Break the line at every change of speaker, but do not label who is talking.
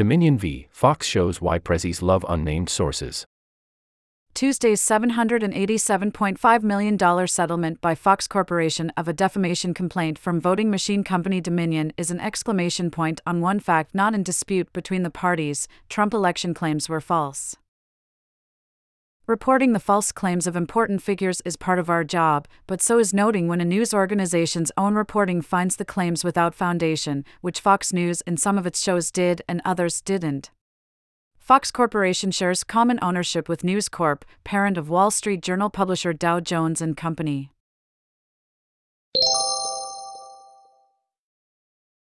Dominion v. Fox shows why pressies love unnamed sources.
Tuesday's $787.5 million settlement by Fox Corporation of a defamation complaint from voting machine company Dominion is an exclamation point on one fact not in dispute between the parties Trump election claims were false. Reporting the false claims of important figures is part of our job, but so is noting when a news organization's own reporting finds the claims without foundation, which Fox News and some of its shows did and others didn't. Fox Corporation shares common ownership with News Corp, parent of Wall Street Journal publisher Dow Jones and Company.